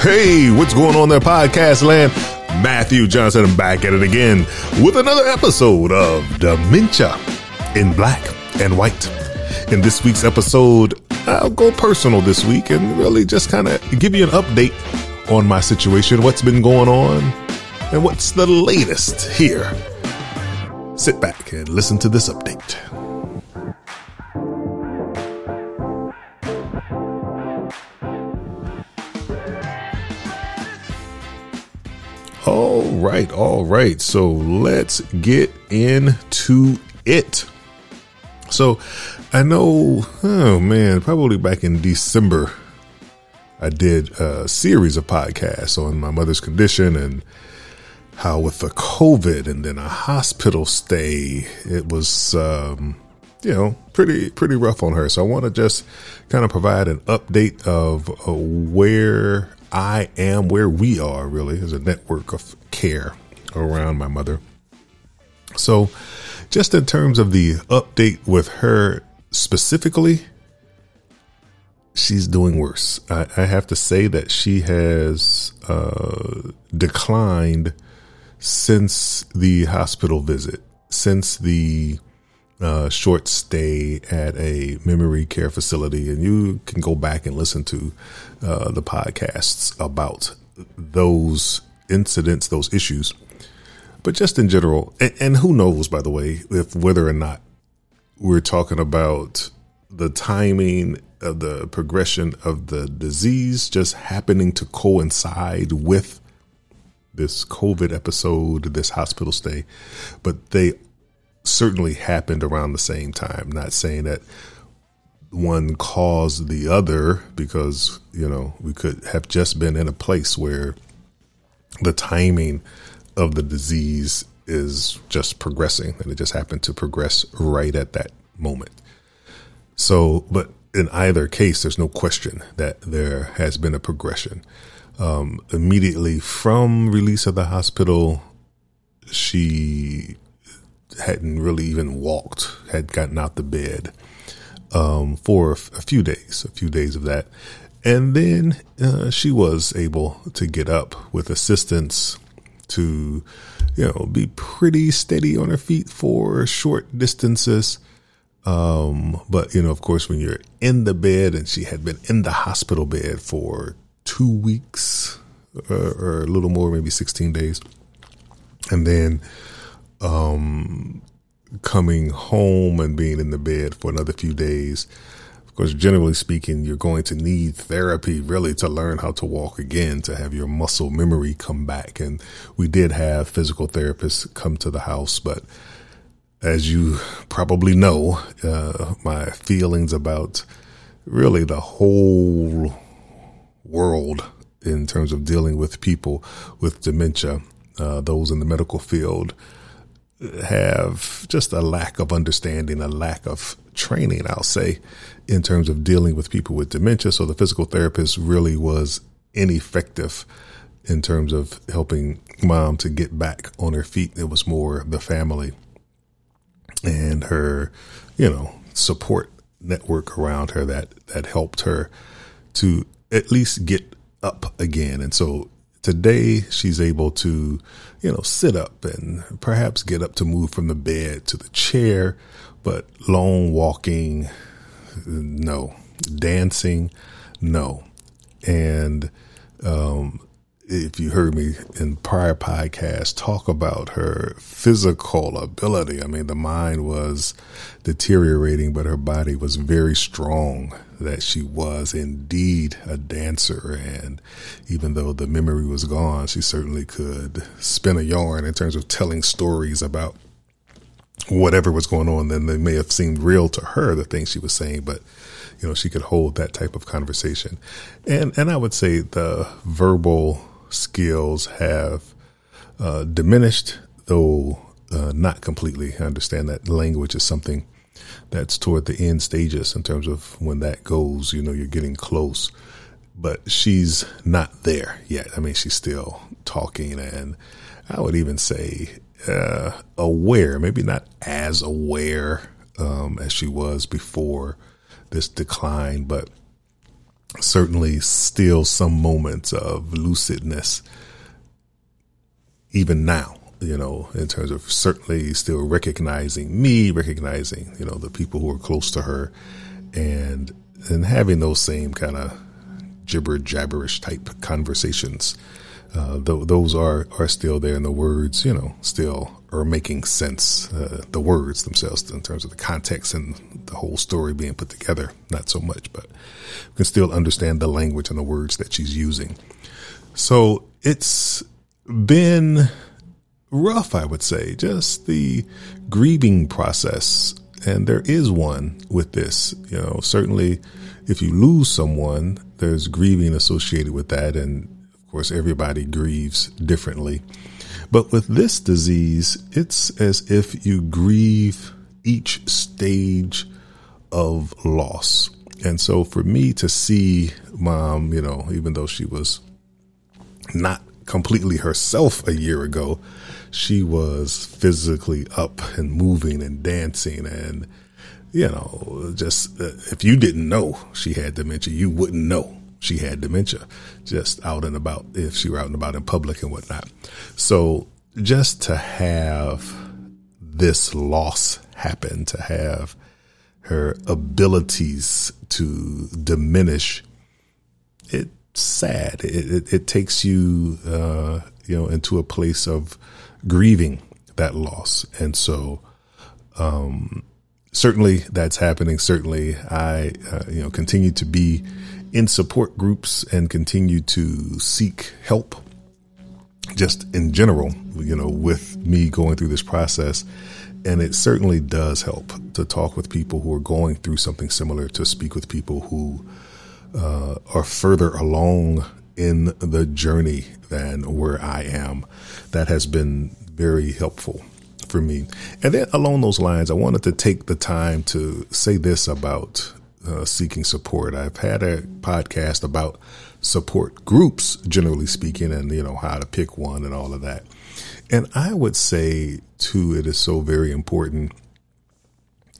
Hey, what's going on there, podcast land? Matthew Johnson I'm back at it again with another episode of Dementia in Black and White. In this week's episode, I'll go personal this week and really just kind of give you an update on my situation, what's been going on, and what's the latest here. Sit back and listen to this update. All right, all right. So let's get into it. So I know, oh man, probably back in December, I did a series of podcasts on my mother's condition and how with the COVID and then a hospital stay, it was, um, you know, pretty, pretty rough on her. So I want to just kind of provide an update of uh, where I am where we are really as a network of care around my mother. So, just in terms of the update with her specifically, she's doing worse. I, I have to say that she has uh, declined since the hospital visit, since the uh, short stay at a memory care facility, and you can go back and listen to uh, the podcasts about those incidents, those issues. But just in general, and, and who knows, by the way, if whether or not we're talking about the timing of the progression of the disease just happening to coincide with this COVID episode, this hospital stay, but they certainly happened around the same time. Not saying that one caused the other because, you know, we could have just been in a place where the timing of the disease is just progressing and it just happened to progress right at that moment. So, but in either case, there's no question that there has been a progression. Um, immediately from release of the hospital, she hadn't really even walked, had gotten out the bed um, for a, few days, a few days of that. And then uh, she was able to get up with assistance to, you know, be pretty steady on her feet for short distances. Um, but, you know, of course, when you're in the bed and she had been in the hospital bed for two weeks uh, or a little more, maybe 16 days. And then um, coming home and being in the bed for another few days. Of course, generally speaking, you're going to need therapy really to learn how to walk again, to have your muscle memory come back. And we did have physical therapists come to the house, but as you probably know, uh, my feelings about really the whole world in terms of dealing with people with dementia, uh, those in the medical field, have just a lack of understanding, a lack of training, I'll say, in terms of dealing with people with dementia. So the physical therapist really was ineffective in terms of helping mom to get back on her feet. It was more the family and her, you know, support network around her that, that helped her to at least get up again. And so today she's able to, you know, sit up and perhaps get up to move from the bed to the chair, but long walking, no. Dancing, no. And um, if you heard me in prior podcasts talk about her physical ability, I mean, the mind was deteriorating, but her body was very strong. That she was indeed a dancer. And even though the memory was gone, she certainly could spin a yarn in terms of telling stories about whatever was going on. Then they may have seemed real to her, the things she was saying, but you know, she could hold that type of conversation. And, and I would say the verbal skills have uh, diminished, though uh, not completely. I understand that language is something that's toward the end stages in terms of when that goes, you know, you're getting close. But she's not there yet. I mean, she's still talking, and I would even say uh, aware, maybe not as aware um, as she was before this decline, but certainly still some moments of lucidness, even now, you know, in terms of certainly still recognizing me, recognizing, you know, the people who are close to her and, and having those same kind of gibber jabberish type conversations. Uh, th- those are, are still there and the words, you know, still are making sense. Uh, the words themselves in terms of the context and the whole story being put together, not so much, but we can still understand the language and the words that she's using. So it's been rough, I would say, just the grieving process. And there is one with this, you know, certainly if you lose someone, there's grieving associated with that. And of course, everybody grieves differently. But with this disease, it's as if you grieve each stage of loss. And so for me to see mom, you know, even though she was not completely herself a year ago, she was physically up and moving and dancing and you know, just uh, if you didn't know she had dementia, you wouldn't know she had dementia just out and about if she were out and about in public and whatnot. So just to have this loss happen, to have her abilities to diminish, it's sad. It, it, it takes you, uh, you know, into a place of grieving that loss. And so, um, certainly that's happening. Certainly I, uh, you know, continue to be in support groups and continue to seek help just in general, you know, with me going through this process. And it certainly does help to talk with people who are going through something similar, to speak with people who uh, are further along in the journey than where I am. That has been very helpful for me. And then along those lines, I wanted to take the time to say this about uh, seeking support. I've had a podcast about support groups, generally speaking, and you know how to pick one and all of that. And I would say too, it is so very important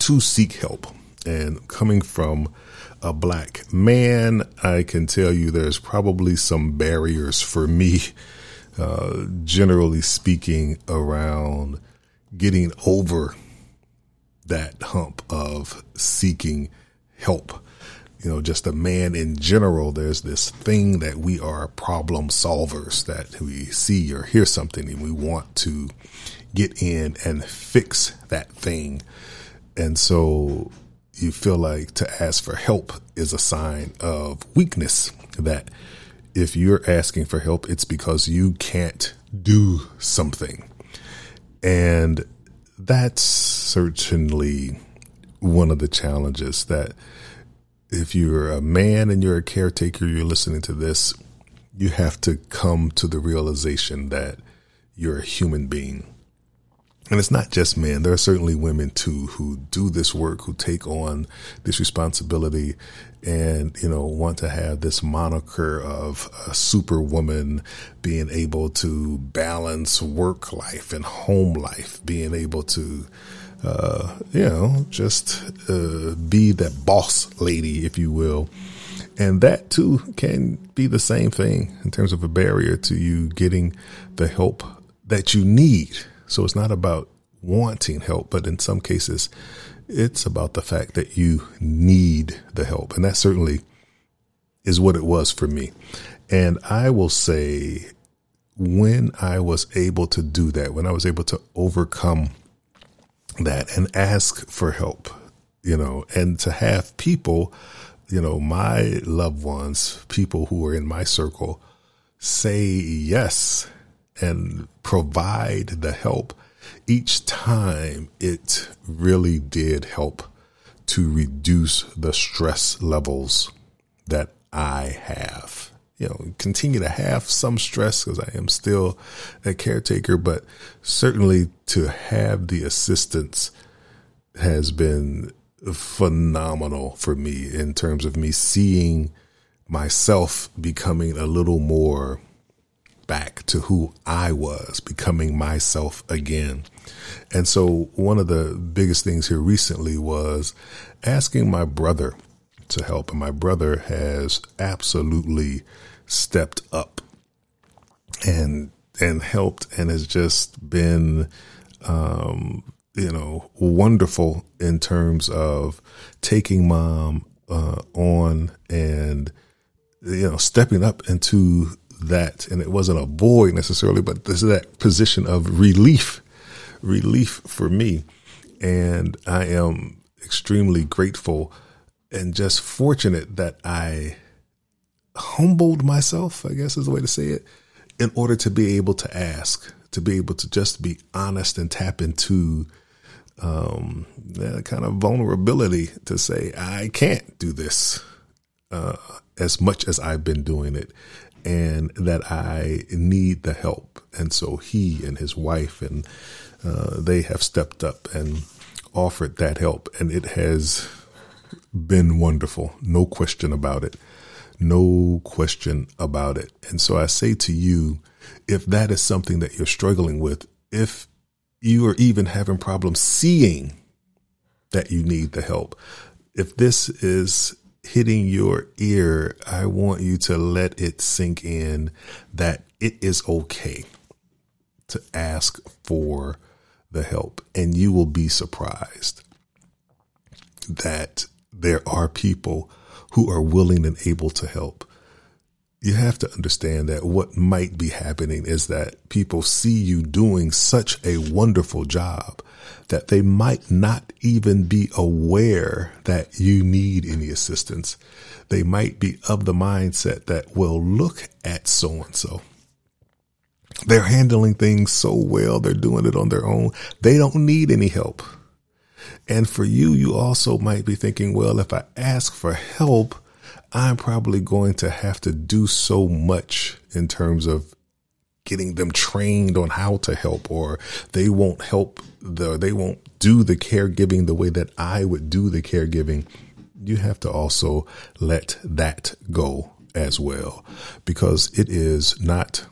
to seek help. And coming from a black man, I can tell you there's probably some barriers for me, uh, generally speaking, around getting over that hump of seeking help you know, just a man in general, there's this thing that we are problem solvers, that we see or hear something and we want to get in and fix that thing. And so you feel like to ask for help is a sign of weakness, that if you're asking for help, it's because you can't do something. And that's certainly one of the challenges that if you're a man and you're a caretaker, you're listening to this, you have to come to the realization that you're a human being. And it's not just men. There are certainly women too who do this work, who take on this responsibility and, you know, want to have this moniker of a superwoman being able to balance work life and home life, being able to uh, you know, just uh, be that boss lady, if you will. And that too can be the same thing in terms of a barrier to you getting the help that you need. So it's not about wanting help, but in some cases, it's about the fact that you need the help. And that certainly is what it was for me. And I will say, when I was able to do that, when I was able to overcome that and ask for help, you know, and to have people, you know, my loved ones, people who are in my circle say yes and provide the help. Each time it really did help to reduce the stress levels that I have you know, continue to have some stress because I am still a caretaker, but certainly to have the assistance has been phenomenal for me in terms of me seeing myself becoming a little more back to who I was, becoming myself again. And so one of the biggest things here recently was asking my brother to help. And my brother has absolutely stepped up and and helped and has just been um, you know wonderful in terms of taking mom uh, on and you know stepping up into that and it wasn't a void necessarily but this is that position of relief relief for me and i am extremely grateful and just fortunate that i humbled myself i guess is the way to say it in order to be able to ask, to be able to just be honest and tap into um, that kind of vulnerability to say, I can't do this uh, as much as I've been doing it, and that I need the help. And so he and his wife and uh, they have stepped up and offered that help, and it has been wonderful, no question about it. No question about it. And so I say to you, if that is something that you're struggling with, if you are even having problems seeing that you need the help, if this is hitting your ear, I want you to let it sink in that it is okay to ask for the help. And you will be surprised that there are people who are willing and able to help. You have to understand that what might be happening is that people see you doing such a wonderful job that they might not even be aware that you need any assistance. They might be of the mindset that, well, look at so and so. They're handling things so well. They're doing it on their own. They don't need any help. And for you, you also might be thinking, well, if I ask for help, I'm probably going to have to do so much in terms of getting them trained on how to help or they won't help the they won't do the caregiving the way that I would do the caregiving. You have to also let that go as well because it is not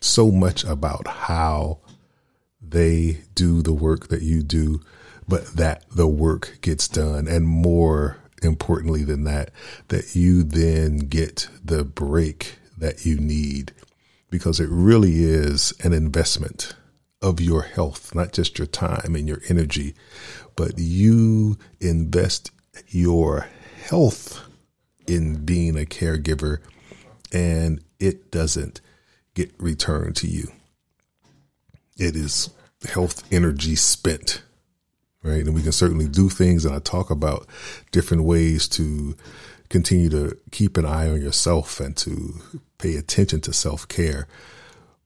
so much about how they do the work that you do but that the work gets done and more importantly than that, that you then get the break that you need because it really is an investment of your health, not just your time and your energy, but you invest your health in being a caregiver and it doesn't get returned to you. It is health energy spent right? And we can certainly do things. And I talk about different ways to continue to keep an eye on yourself and to pay attention to self care.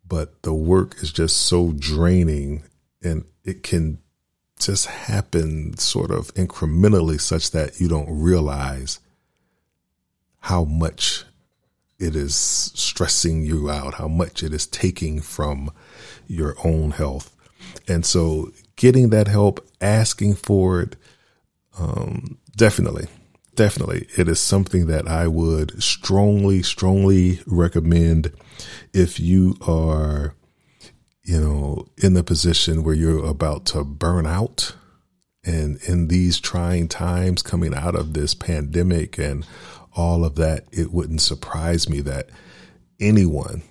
But the work is just so draining and it can just happen sort of incrementally such that you don't realize how much it is stressing you out, how much it is taking from your own health. And so getting that help, asking for it, um, definitely, definitely, it is something that I would strongly, strongly recommend if you are, you know, in the position where you're about to burn out. And in these trying times coming out of this pandemic and all of that, it wouldn't surprise me that anyone,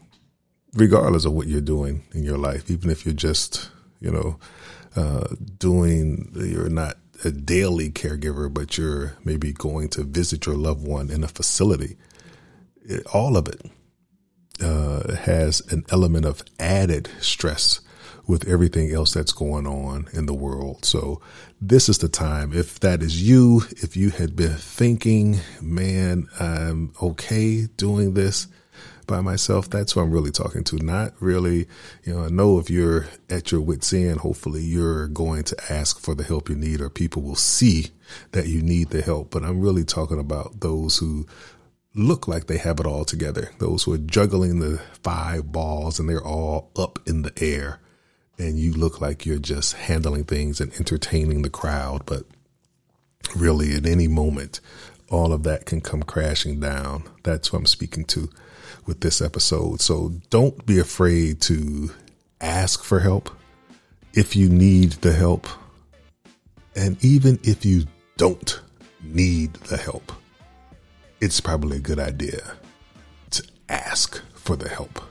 regardless of what you're doing in your life, even if you're just, you know, uh, doing, you're not a daily caregiver, but you're maybe going to visit your loved one in a facility. It, all of it uh, has an element of added stress with everything else that's going on in the world. So this is the time. If that is you, if you had been thinking, man, I'm okay doing this, by myself, that's who I'm really talking to. Not really, you know, I know if you're at your wits end, hopefully you're going to ask for the help you need or people will see that you need the help. But I'm really talking about those who look like they have it all together. Those who are juggling the five balls and they're all up in the air and you look like you're just handling things and entertaining the crowd. But really at any moment, all of that can come crashing down. That's what I'm speaking to with this episode. So don't be afraid to ask for help if you need the help. And even if you don't need the help, it's probably a good idea to ask for the help.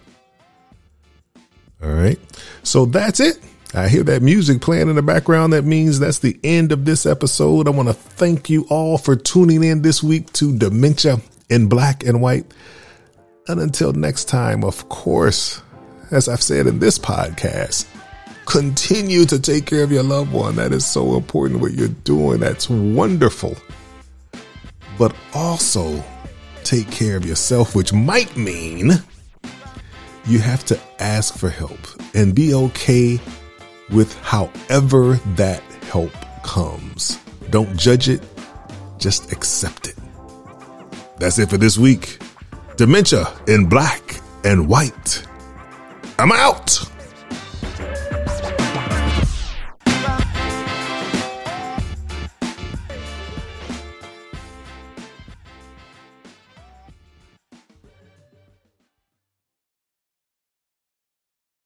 All right. So that's it. I hear that music playing in the background. That means that's the end of this episode. I want to thank you all for tuning in this week to Dementia in Black and White. And until next time, of course, as I've said in this podcast, continue to take care of your loved one. That is so important what you're doing. That's wonderful. But also take care of yourself, which might mean you have to ask for help and be okay with however that help comes. Don't judge it, just accept it. That's it for this week. Dementia in black and white. I'm out.